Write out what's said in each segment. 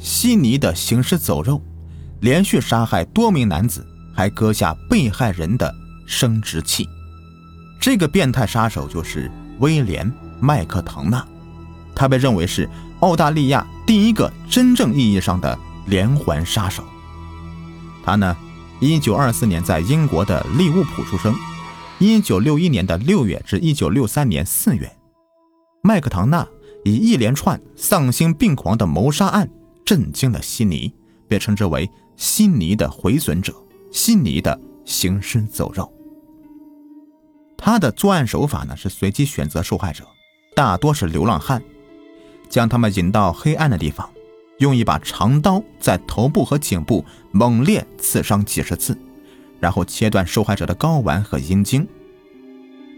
悉尼的行尸走肉，连续杀害多名男子，还割下被害人的生殖器。这个变态杀手就是威廉·麦克唐纳，他被认为是澳大利亚第一个真正意义上的连环杀手。他呢，一九二四年在英国的利物浦出生，一九六一年的六月至一九六三年四月，麦克唐纳以一连串丧心病狂的谋杀案震惊了悉尼，被称之为“悉尼的毁损者”、“悉尼的行尸走肉”。他的作案手法呢是随机选择受害者，大多是流浪汉，将他们引到黑暗的地方，用一把长刀在头部和颈部猛烈刺伤几十次，然后切断受害者的睾丸和阴茎。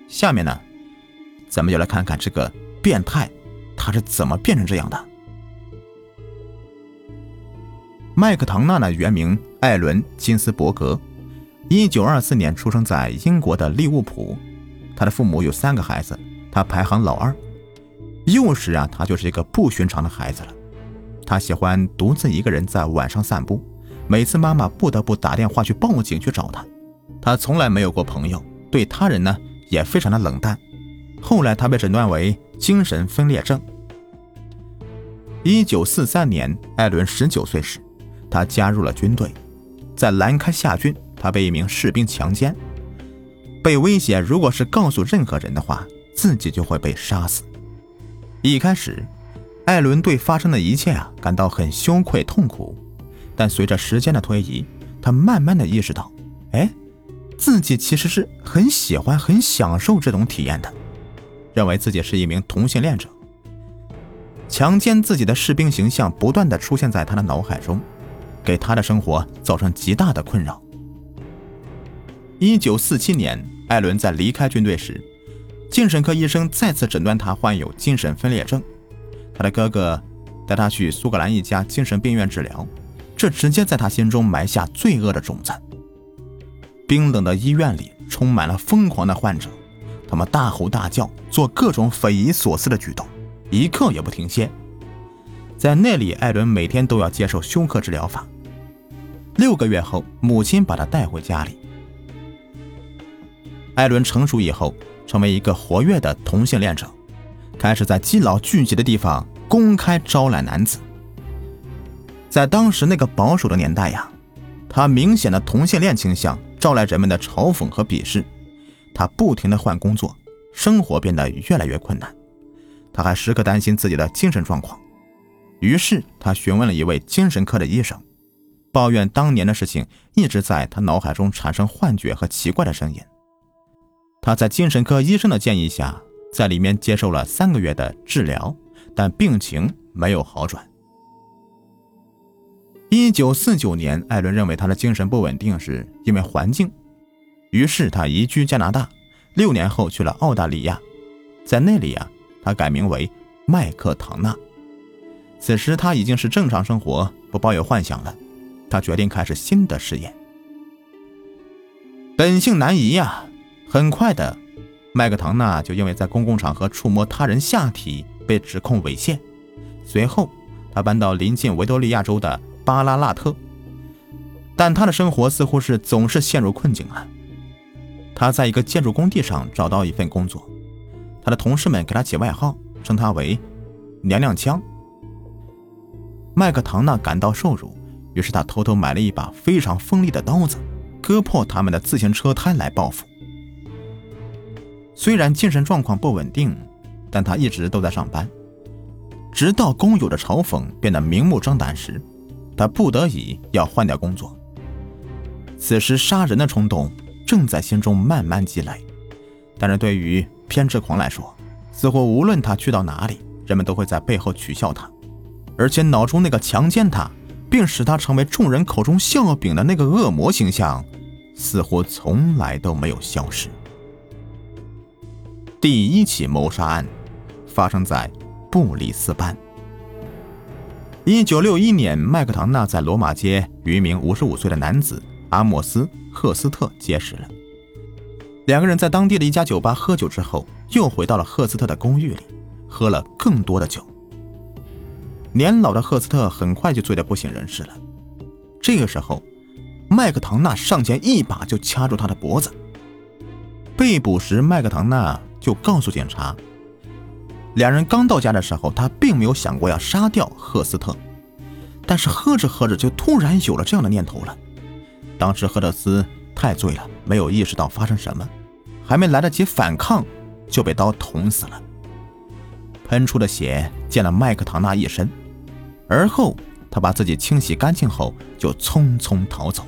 下面呢，咱们就来看看这个变态他是怎么变成这样的。麦克唐纳呢原名艾伦·金斯伯格，一九二四年出生在英国的利物浦。他的父母有三个孩子，他排行老二。幼时啊，他就是一个不寻常的孩子了。他喜欢独自一个人在晚上散步，每次妈妈不得不打电话去报警去找他。他从来没有过朋友，对他人呢也非常的冷淡。后来他被诊断为精神分裂症。一九四三年，艾伦十九岁时，他加入了军队，在兰开夏郡，他被一名士兵强奸。被威胁，如果是告诉任何人的话，自己就会被杀死。一开始，艾伦对发生的一切啊感到很羞愧痛苦，但随着时间的推移，他慢慢的意识到，哎，自己其实是很喜欢、很享受这种体验的，认为自己是一名同性恋者。强奸自己的士兵形象不断的出现在他的脑海中，给他的生活造成极大的困扰。一九四七年，艾伦在离开军队时，精神科医生再次诊断他患有精神分裂症。他的哥哥带他去苏格兰一家精神病院治疗，这直接在他心中埋下罪恶的种子。冰冷的医院里充满了疯狂的患者，他们大吼大叫，做各种匪夷所思的举动，一刻也不停歇。在那里，艾伦每天都要接受休克治疗法。六个月后，母亲把他带回家里。艾伦成熟以后，成为一个活跃的同性恋者，开始在基佬聚集的地方公开招揽男子。在当时那个保守的年代呀，他明显的同性恋倾向招来人们的嘲讽和鄙视。他不停的换工作，生活变得越来越困难。他还时刻担心自己的精神状况，于是他询问了一位精神科的医生，抱怨当年的事情一直在他脑海中产生幻觉和奇怪的声音。他在精神科医生的建议下，在里面接受了三个月的治疗，但病情没有好转。一九四九年，艾伦认为他的精神不稳定是因为环境，于是他移居加拿大。六年后去了澳大利亚，在那里啊，他改名为麦克唐纳。此时他已经是正常生活，不抱有幻想了。他决定开始新的事业。本性难移呀。很快的，麦克唐纳就因为在公共场合触摸他人下体被指控猥亵。随后，他搬到临近维多利亚州的巴拉纳特，但他的生活似乎是总是陷入困境了。他在一个建筑工地上找到一份工作，他的同事们给他起外号，称他为“娘娘腔”。麦克唐纳感到受辱，于是他偷偷买了一把非常锋利的刀子，割破他们的自行车胎来报复。虽然精神状况不稳定，但他一直都在上班。直到工友的嘲讽变得明目张胆时，他不得已要换掉工作。此时，杀人的冲动正在心中慢慢积累。但是对于偏执狂来说，似乎无论他去到哪里，人们都会在背后取笑他，而且脑中那个强奸他并使他成为众人口中笑柄的那个恶魔形象，似乎从来都没有消失。第一起谋杀案发生在布里斯班。一九六一年，麦克唐纳在罗马街与一名五十五岁的男子阿莫斯·赫斯特结识了。两个人在当地的一家酒吧喝酒之后，又回到了赫斯特的公寓里，喝了更多的酒。年老的赫斯特很快就醉得不省人事了。这个时候，麦克唐纳上前一把就掐住他的脖子。被捕时，麦克唐纳就告诉警察，两人刚到家的时候，他并没有想过要杀掉赫斯特，但是喝着喝着就突然有了这样的念头了。当时赫特斯太醉了，没有意识到发生什么，还没来得及反抗，就被刀捅死了。喷出的血溅了麦克唐纳一身。而后，他把自己清洗干净后，就匆匆逃走。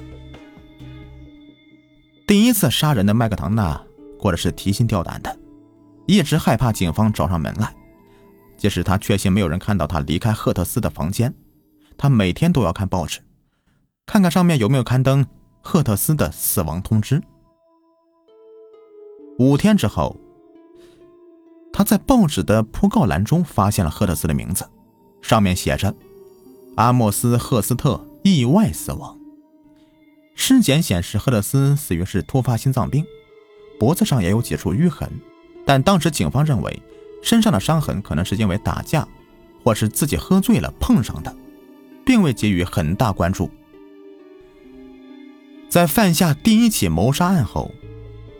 第一次杀人的麦克唐纳过的是提心吊胆的，一直害怕警方找上门来。即使他确信没有人看到他离开赫特斯的房间，他每天都要看报纸，看看上面有没有刊登赫特斯的死亡通知。五天之后，他在报纸的铺告栏中发现了赫特斯的名字，上面写着。阿莫斯·赫斯特意外死亡。尸检显示，赫特斯死于是突发心脏病，脖子上也有几处淤痕。但当时警方认为，身上的伤痕可能是因为打架，或是自己喝醉了碰上的，并未给予很大关注。在犯下第一起谋杀案后，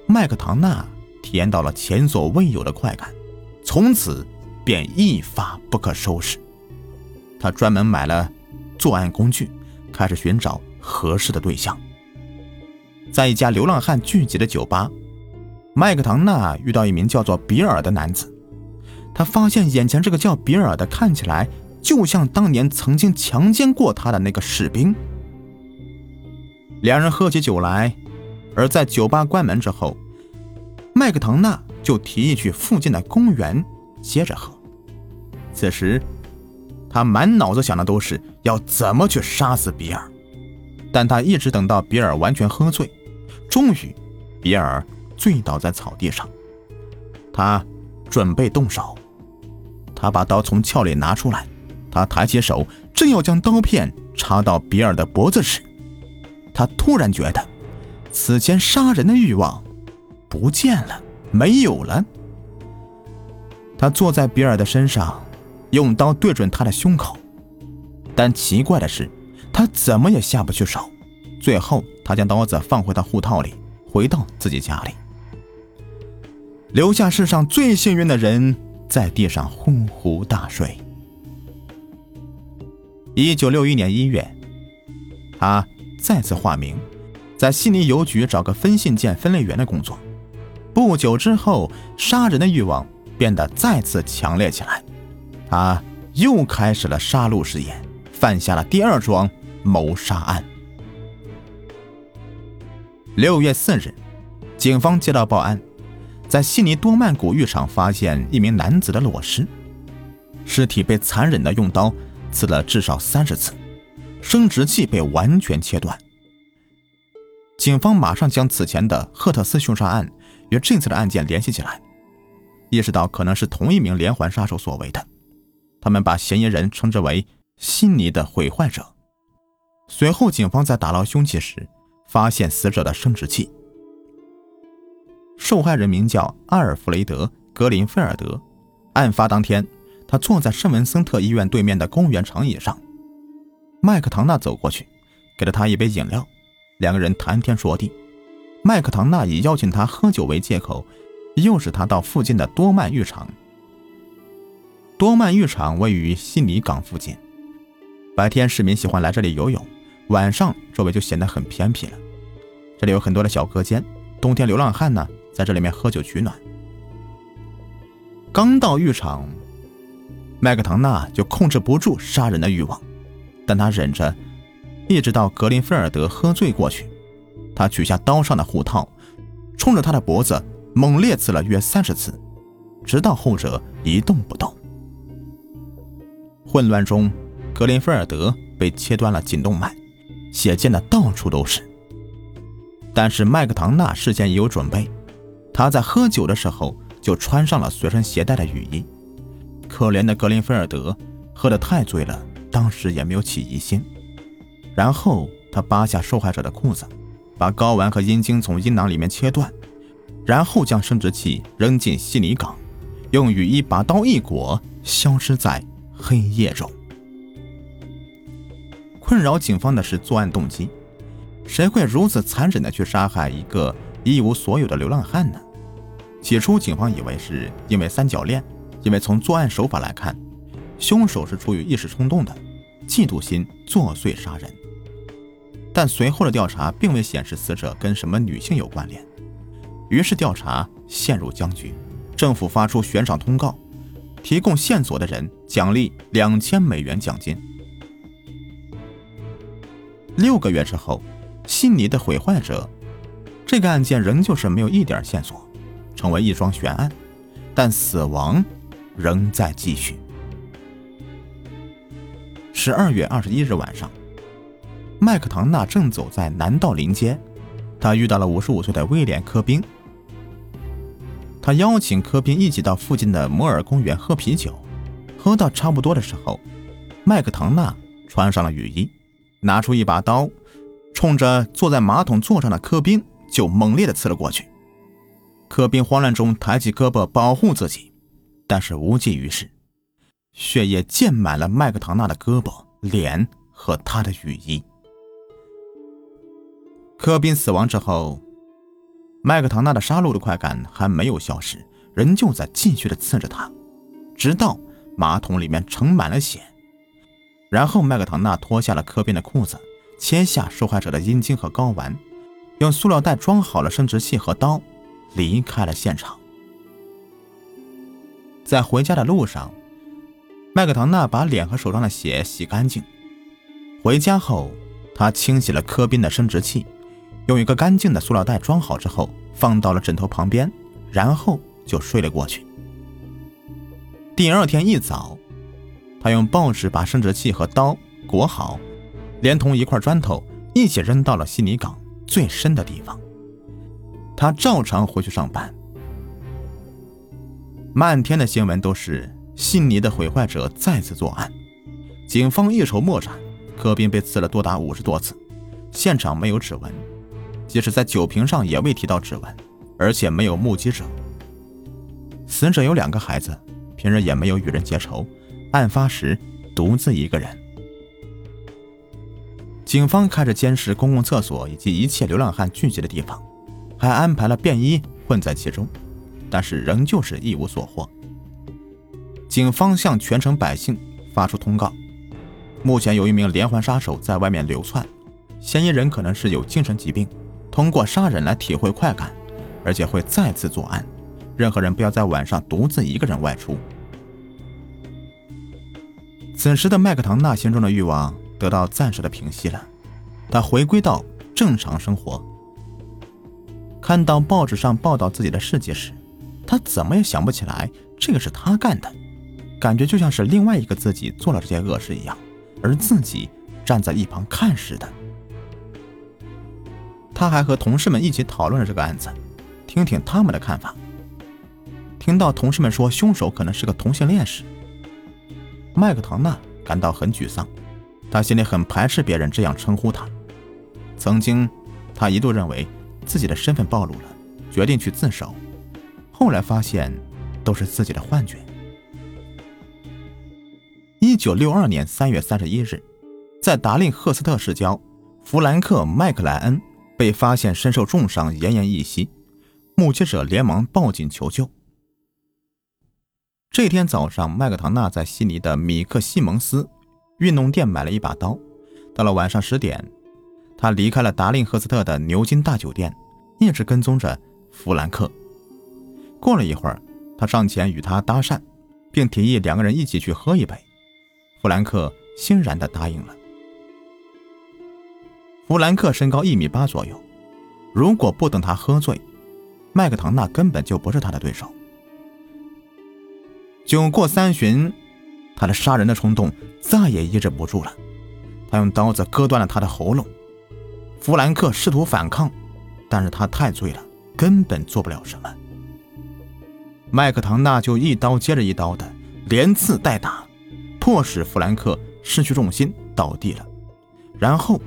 麦克唐纳体验到了前所未有的快感，从此便一发不可收拾。他专门买了作案工具，开始寻找合适的对象。在一家流浪汉聚集的酒吧，麦克唐纳遇到一名叫做比尔的男子。他发现眼前这个叫比尔的看起来就像当年曾经强奸过他的那个士兵。两人喝起酒来，而在酒吧关门之后，麦克唐纳就提议去附近的公园接着喝。此时。他满脑子想的都是要怎么去杀死比尔，但他一直等到比尔完全喝醉，终于，比尔醉倒在草地上。他准备动手，他把刀从鞘里拿出来，他抬起手正要将刀片插到比尔的脖子时，他突然觉得此前杀人的欲望不见了，没有了。他坐在比尔的身上。用刀对准他的胸口，但奇怪的是，他怎么也下不去手。最后，他将刀子放回到护套里，回到自己家里，留下世上最幸运的人在地上呼呼大睡。一九六一年一月，他再次化名，在悉尼邮局找个分信件分类员的工作。不久之后，杀人的欲望变得再次强烈起来。他又开始了杀戮实验，犯下了第二桩谋杀案。六月四日，警方接到报案，在悉尼多曼谷浴场发现一名男子的裸尸，尸体被残忍的用刀刺了至少三十次，生殖器被完全切断。警方马上将此前的赫特斯凶杀案与这次的案件联系起来，意识到可能是同一名连环杀手所为的。他们把嫌疑人称之为“悉尼的毁坏者”。随后，警方在打捞凶器时发现死者的生殖器。受害人名叫阿尔弗雷德·格林菲尔德。案发当天，他坐在圣文森特医院对面的公园长椅上。麦克唐纳走过去，给了他一杯饮料，两个人谈天说地。麦克唐纳以邀请他喝酒为借口，诱使他到附近的多曼浴场。多曼浴场位于悉尼港附近，白天市民喜欢来这里游泳，晚上周围就显得很偏僻了。这里有很多的小隔间，冬天流浪汉呢在这里面喝酒取暖。刚到浴场，麦克唐纳就控制不住杀人的欲望，但他忍着，一直到格林菲尔德喝醉过去，他取下刀上的护套，冲着他的脖子猛烈刺了约三十次，直到后者一动不动。混乱中，格林菲尔德被切断了颈动脉，血溅的到处都是。但是麦克唐纳事先已有准备，他在喝酒的时候就穿上了随身携带的雨衣。可怜的格林菲尔德喝得太醉了，当时也没有起疑心。然后他扒下受害者的裤子，把睾丸和阴茎从阴囊里面切断，然后将生殖器扔进悉尼港，用雨衣把刀一裹，消失在。黑夜中。困扰警方的是作案动机，谁会如此残忍的去杀害一个一无所有的流浪汉呢？起初，警方以为是因为三角恋，因为从作案手法来看，凶手是出于一时冲动的嫉妒心作祟杀人。但随后的调查并未显示死者跟什么女性有关联，于是调查陷入僵局。政府发出悬赏通告，提供线索的人奖励两千美元奖金。六个月之后，悉尼的毁坏者这个案件仍旧是没有一点线索，成为一桩悬案，但死亡仍在继续。十二月二十一日晚上。麦克唐纳正走在南道林街，他遇到了五十五岁的威廉·科宾。他邀请科宾一起到附近的摩尔公园喝啤酒。喝到差不多的时候，麦克唐纳穿上了雨衣，拿出一把刀，冲着坐在马桶座上的科宾就猛烈地刺了过去。科宾慌乱中抬起胳膊保护自己，但是无济于事，血液溅满了麦克唐纳的胳膊、脸和他的雨衣。科宾死亡之后，麦克唐纳的杀戮的快感还没有消失，仍旧在继续的刺着他，直到马桶里面盛满了血。然后麦克唐纳脱下了科宾的裤子，切下受害者的阴茎和睾丸，用塑料袋装好了生殖器和刀，离开了现场。在回家的路上，麦克唐纳把脸和手上的血洗干净。回家后，他清洗了科宾的生殖器。用一个干净的塑料袋装好之后，放到了枕头旁边，然后就睡了过去。第二天一早，他用报纸把生殖器和刀裹好，连同一块砖头一起扔到了悉尼港最深的地方。他照常回去上班。漫天的新闻都是悉尼的毁坏者再次作案，警方一筹莫展。科宾被刺了多达五十多次，现场没有指纹。即使在酒瓶上也未提到指纹，而且没有目击者。死者有两个孩子，平日也没有与人结仇，案发时独自一个人。警方开始监视公共厕所以及一切流浪汉聚集的地方，还安排了便衣混在其中，但是仍旧是一无所获。警方向全城百姓发出通告：目前有一名连环杀手在外面流窜，嫌疑人可能是有精神疾病。通过杀人来体会快感，而且会再次作案。任何人不要在晚上独自一个人外出。此时的麦克唐纳心中的欲望得到暂时的平息了，他回归到正常生活。看到报纸上报道自己的事迹时，他怎么也想不起来这个是他干的，感觉就像是另外一个自己做了这件恶事一样，而自己站在一旁看似的。他还和同事们一起讨论了这个案子，听听他们的看法。听到同事们说凶手可能是个同性恋时，麦克唐纳感到很沮丧，他心里很排斥别人这样称呼他。曾经，他一度认为自己的身份暴露了，决定去自首，后来发现都是自己的幻觉。一九六二年三月三十一日，在达令赫斯特市郊，弗兰克·麦克莱恩。被发现身受重伤，奄奄一息，目击者连忙报警求救。这天早上，麦克唐纳在悉尼的米克西蒙斯运动店买了一把刀。到了晚上十点，他离开了达令赫斯特的牛津大酒店，一直跟踪着弗兰克。过了一会儿，他上前与他搭讪，并提议两个人一起去喝一杯。弗兰克欣然地答应了。弗兰克身高一米八左右，如果不等他喝醉，麦克唐纳根本就不是他的对手。酒过三巡，他的杀人的冲动再也抑制不住了，他用刀子割断了他的喉咙。弗兰克试图反抗，但是他太醉了，根本做不了什么。麦克唐纳就一刀接着一刀的连刺带打，迫使弗兰克失去重心倒地了，然后。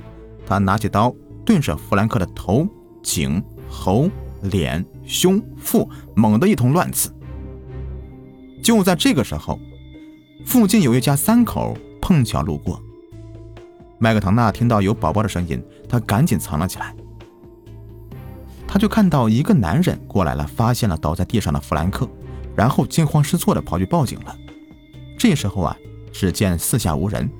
他拿起刀，对着弗兰克的头、颈、喉、脸、胸、腹猛地一通乱刺。就在这个时候，附近有一家三口碰巧路过，麦克唐纳听到有宝宝的声音，他赶紧藏了起来。他就看到一个男人过来了，发现了倒在地上的弗兰克，然后惊慌失措的跑去报警了。这时候啊，只见四下无人，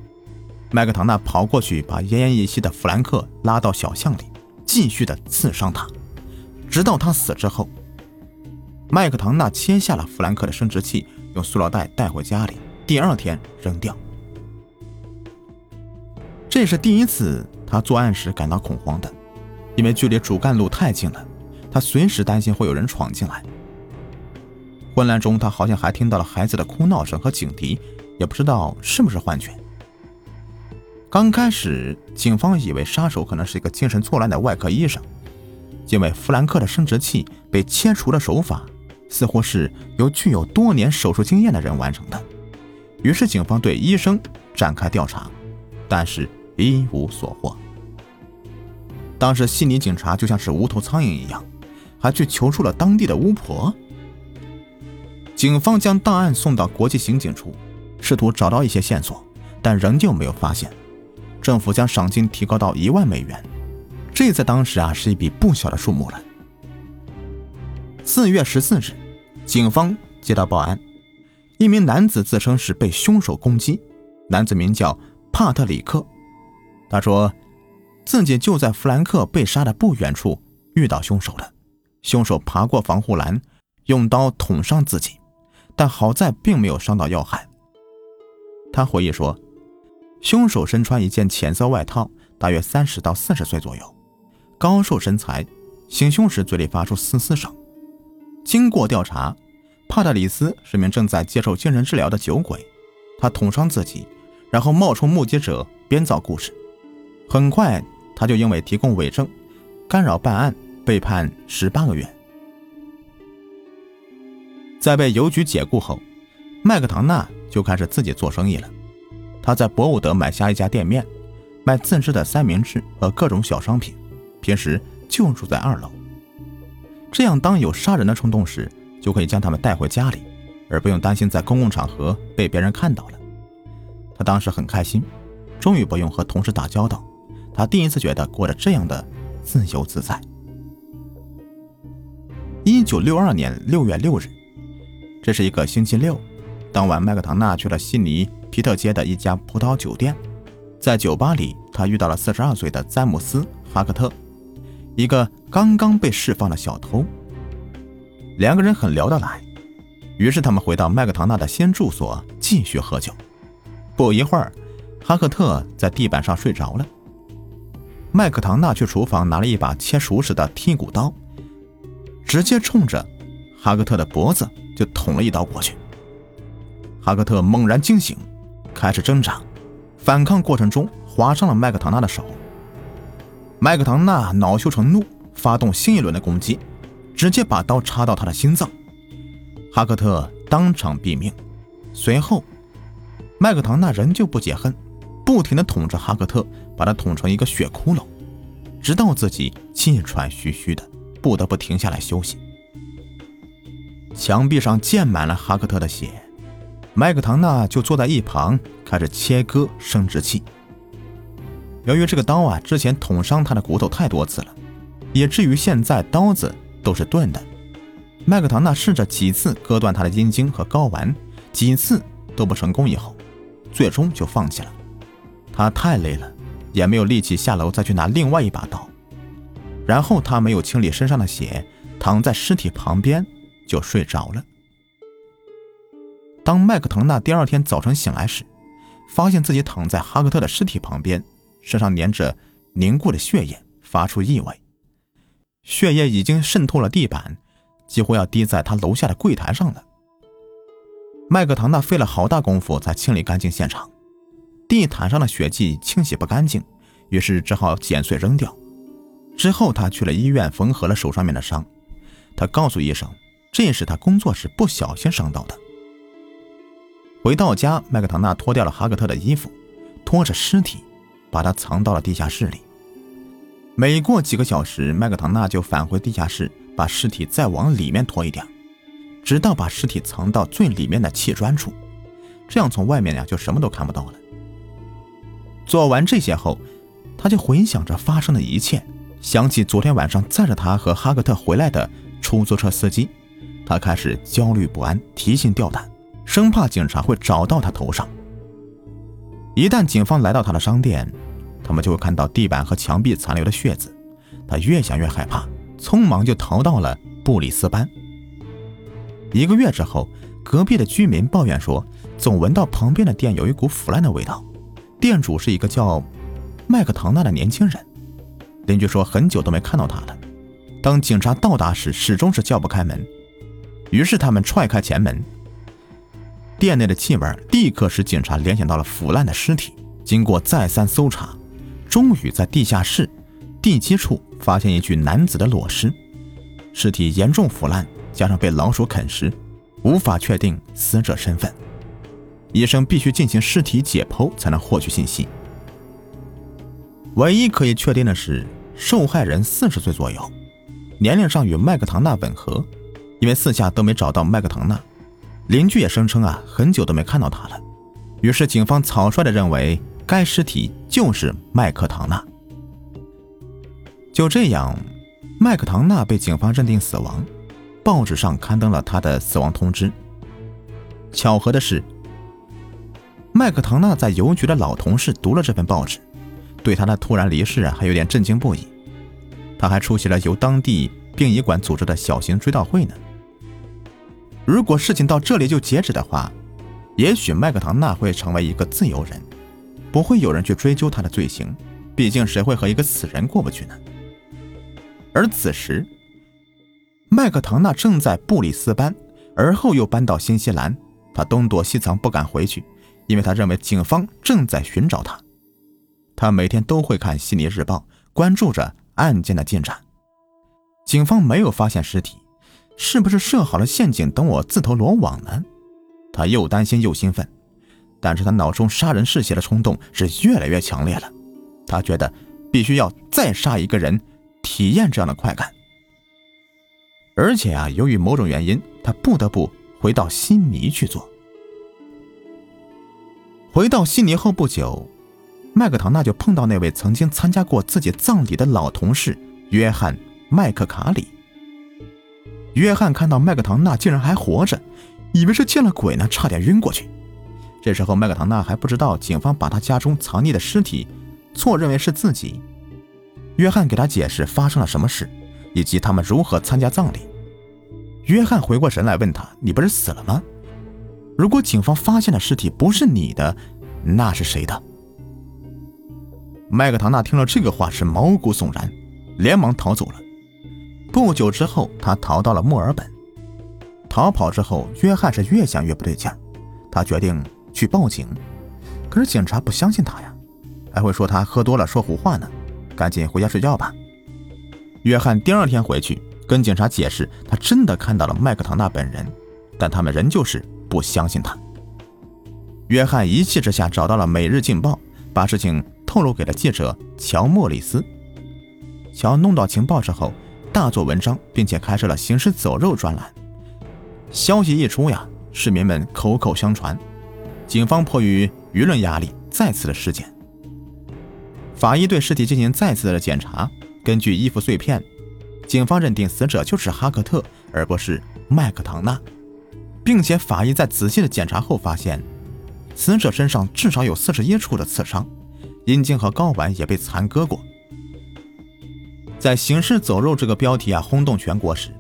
麦克唐纳跑过去，把奄奄一息的弗兰克拉到小巷里，继续的刺伤他，直到他死之后。麦克唐纳切下了弗兰克的生殖器，用塑料袋带回家里，第二天扔掉。这是第一次他作案时感到恐慌的，因为距离主干路太近了，他随时担心会有人闯进来。混乱中，他好像还听到了孩子的哭闹声和警笛，也不知道是不是幻觉。刚开始，警方以为杀手可能是一个精神错乱的外科医生，因为弗兰克的生殖器被切除的手法似乎是由具有多年手术经验的人完成的。于是，警方对医生展开调查，但是。一无所获。当时悉尼警察就像是无头苍蝇一样，还去求助了当地的巫婆。警方将档案送到国际刑警处，试图找到一些线索，但仍旧没有发现。政府将赏金提高到一万美元，这在当时啊是一笔不小的数目了。四月十四日，警方接到报案，一名男子自称是被凶手攻击，男子名叫帕特里克。他说，自己就在弗兰克被杀的不远处遇到凶手了。凶手爬过防护栏，用刀捅伤自己，但好在并没有伤到要害。他回忆说，凶手身穿一件浅色外套，大约三十到四十岁左右，高瘦身材，行凶时嘴里发出嘶嘶声。经过调查，帕特里斯是名正在接受精神治疗的酒鬼，他捅伤自己，然后冒充目击者编造故事。很快，他就因为提供伪证、干扰办案被判十八个月。在被邮局解雇后，麦克唐纳就开始自己做生意了。他在博伍德买下一家店面，卖自制的三明治和各种小商品，平时就住在二楼。这样，当有杀人的冲动时，就可以将他们带回家里，而不用担心在公共场合被别人看到了。他当时很开心，终于不用和同事打交道。他第一次觉得过着这样的自由自在。一九六二年六月六日，这是一个星期六，当晚麦克唐纳去了悉尼皮特街的一家葡萄酒店，在酒吧里，他遇到了四十二岁的詹姆斯·哈克特，一个刚刚被释放的小偷。两个人很聊得来，于是他们回到麦克唐纳的新住所继续喝酒。不一会儿，哈克特在地板上睡着了。麦克唐纳去厨房拿了一把切熟食的剔骨刀，直接冲着哈克特的脖子就捅了一刀过去。哈克特猛然惊醒，开始挣扎，反抗过程中划伤了麦克唐纳的手。麦克唐纳恼羞成怒，发动新一轮的攻击，直接把刀插到他的心脏。哈克特当场毙命。随后，麦克唐纳仍旧不解恨。不停地捅着哈克特，把他捅成一个血窟窿，直到自己气喘吁吁的，不得不停下来休息。墙壁上溅满了哈克特的血，麦克唐纳就坐在一旁开始切割生殖器。由于这个刀啊，之前捅伤他的骨头太多次了，以至于现在刀子都是钝的。麦克唐纳试着几次割断他的阴茎和睾丸，几次都不成功，以后最终就放弃了。他太累了，也没有力气下楼再去拿另外一把刀。然后他没有清理身上的血，躺在尸体旁边就睡着了。当麦克唐纳第二天早晨醒来时，发现自己躺在哈克特的尸体旁边，身上粘着凝固的血液，发出异味，血液已经渗透了地板，几乎要滴在他楼下的柜台上了。麦克唐纳费了好大功夫才清理干净现场。地毯上的血迹清洗不干净，于是只好剪碎扔掉。之后，他去了医院缝合了手上面的伤。他告诉医生，这是他工作时不小心伤到的。回到家，麦克唐纳脱掉了哈格特的衣服，拖着尸体，把他藏到了地下室里。每过几个小时，麦克唐纳就返回地下室，把尸体再往里面拖一点，直到把尸体藏到最里面的砌砖处，这样从外面呀就什么都看不到了。做完这些后，他就回想着发生的一切，想起昨天晚上载着他和哈格特回来的出租车司机，他开始焦虑不安，提心吊胆，生怕警察会找到他头上。一旦警方来到他的商店，他们就会看到地板和墙壁残留的血渍，他越想越害怕，匆忙就逃到了布里斯班。一个月之后，隔壁的居民抱怨说，总闻到旁边的店有一股腐烂的味道。店主是一个叫麦克唐纳的年轻人。邻居说很久都没看到他了。当警察到达时，始终是叫不开门。于是他们踹开前门，店内的气味立刻使警察联想到了腐烂的尸体。经过再三搜查，终于在地下室地基处发现一具男子的裸尸，尸体严重腐烂。加上被老鼠啃食，无法确定死者身份。医生必须进行尸体解剖才能获取信息。唯一可以确定的是，受害人四十岁左右，年龄上与麦克唐纳吻合。因为四下都没找到麦克唐纳，邻居也声称啊，很久都没看到他了。于是警方草率地认为该尸体就是麦克唐纳。就这样，麦克唐纳被警方认定死亡。报纸上刊登了他的死亡通知。巧合的是，麦克唐纳在邮局的老同事读了这份报纸，对他的突然离世啊，还有点震惊不已。他还出席了由当地殡仪馆组织的小型追悼会呢。如果事情到这里就截止的话，也许麦克唐纳会成为一个自由人，不会有人去追究他的罪行。毕竟，谁会和一个死人过不去呢？而此时。麦克唐纳正在布里斯班，而后又搬到新西兰。他东躲西藏，不敢回去，因为他认为警方正在寻找他。他每天都会看《悉尼日报》，关注着案件的进展。警方没有发现尸体，是不是设好了陷阱等我自投罗网呢？他又担心又兴奋，但是他脑中杀人嗜血的冲动是越来越强烈了。他觉得必须要再杀一个人，体验这样的快感。而且啊，由于某种原因，他不得不回到悉尼去做。回到悉尼后不久，麦克唐纳就碰到那位曾经参加过自己葬礼的老同事约翰·麦克卡里。约翰看到麦克唐纳竟然还活着，以为是见了鬼呢，差点晕过去。这时候，麦克唐纳还不知道警方把他家中藏匿的尸体错认为是自己。约翰给他解释发生了什么事。以及他们如何参加葬礼。约翰回过神来，问他：“你不是死了吗？如果警方发现的尸体不是你的，那是谁的？”麦克唐纳听了这个话是毛骨悚然，连忙逃走了。不久之后，他逃到了墨尔本。逃跑之后，约翰是越想越不对劲儿，他决定去报警。可是警察不相信他呀，还会说他喝多了说胡话呢。赶紧回家睡觉吧。约翰第二天回去跟警察解释，他真的看到了麦克唐纳本人，但他们仍旧是不相信他。约翰一气之下找到了《每日镜报》，把事情透露给了记者乔莫里斯。乔弄到情报之后，大做文章，并且开设了“行尸走肉”专栏。消息一出呀，市民们口口相传，警方迫于舆论压力，再次的尸检。法医对尸体进行再次的检查。根据衣服碎片，警方认定死者就是哈克特，而不是麦克唐纳，并且法医在仔细的检查后发现，死者身上至少有四十一处的刺伤，阴茎和睾丸也被残割过。在“行尸走肉”这个标题啊轰动全国时，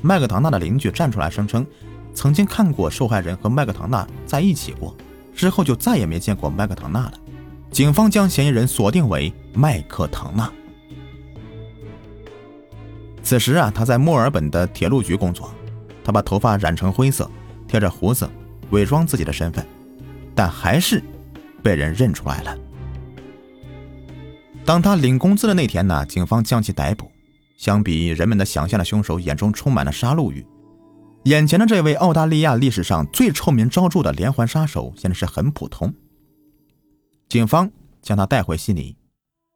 麦克唐纳的邻居站出来声称，曾经看过受害人和麦克唐纳在一起过，之后就再也没见过麦克唐纳了。警方将嫌疑人锁定为麦克唐纳。此时啊，他在墨尔本的铁路局工作。他把头发染成灰色，贴着胡子，伪装自己的身份，但还是被人认出来了。当他领工资的那天呢，警方将其逮捕。相比人们的想象的凶手，眼中充满了杀戮欲。眼前的这位澳大利亚历史上最臭名昭著的连环杀手，显然是很普通。警方将他带回悉尼，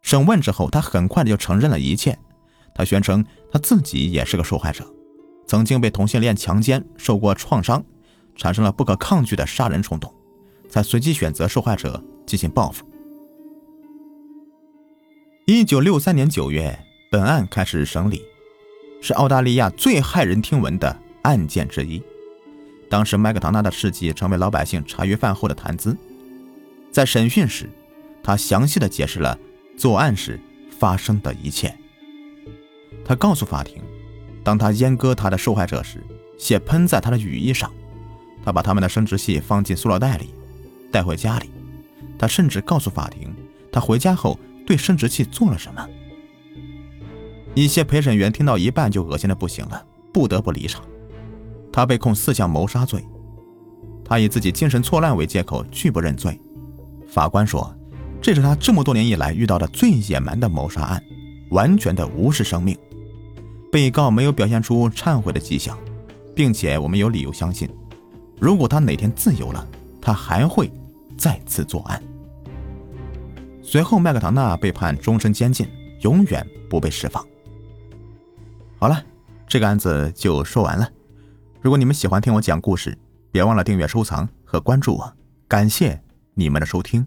审问之后，他很快的就承认了一切。他宣称他自己也是个受害者，曾经被同性恋强奸，受过创伤，产生了不可抗拒的杀人冲动，才随机选择受害者进行报复。一九六三年九月，本案开始审理，是澳大利亚最骇人听闻的案件之一。当时，麦克唐纳的事迹成为老百姓茶余饭后的谈资。在审讯时，他详细的解释了作案时发生的一切。他告诉法庭，当他阉割他的受害者时，血喷在他的雨衣上。他把他们的生殖器放进塑料袋里，带回家里。他甚至告诉法庭，他回家后对生殖器做了什么。一些陪审员听到一半就恶心的不行了，不得不离场。他被控四项谋杀罪，他以自己精神错乱为借口拒不认罪。法官说，这是他这么多年以来遇到的最野蛮的谋杀案，完全的无视生命。被告没有表现出忏悔的迹象，并且我们有理由相信，如果他哪天自由了，他还会再次作案。随后，麦克唐纳被判终身监禁，永远不被释放。好了，这个案子就说完了。如果你们喜欢听我讲故事，别忘了订阅、收藏和关注我。感谢你们的收听。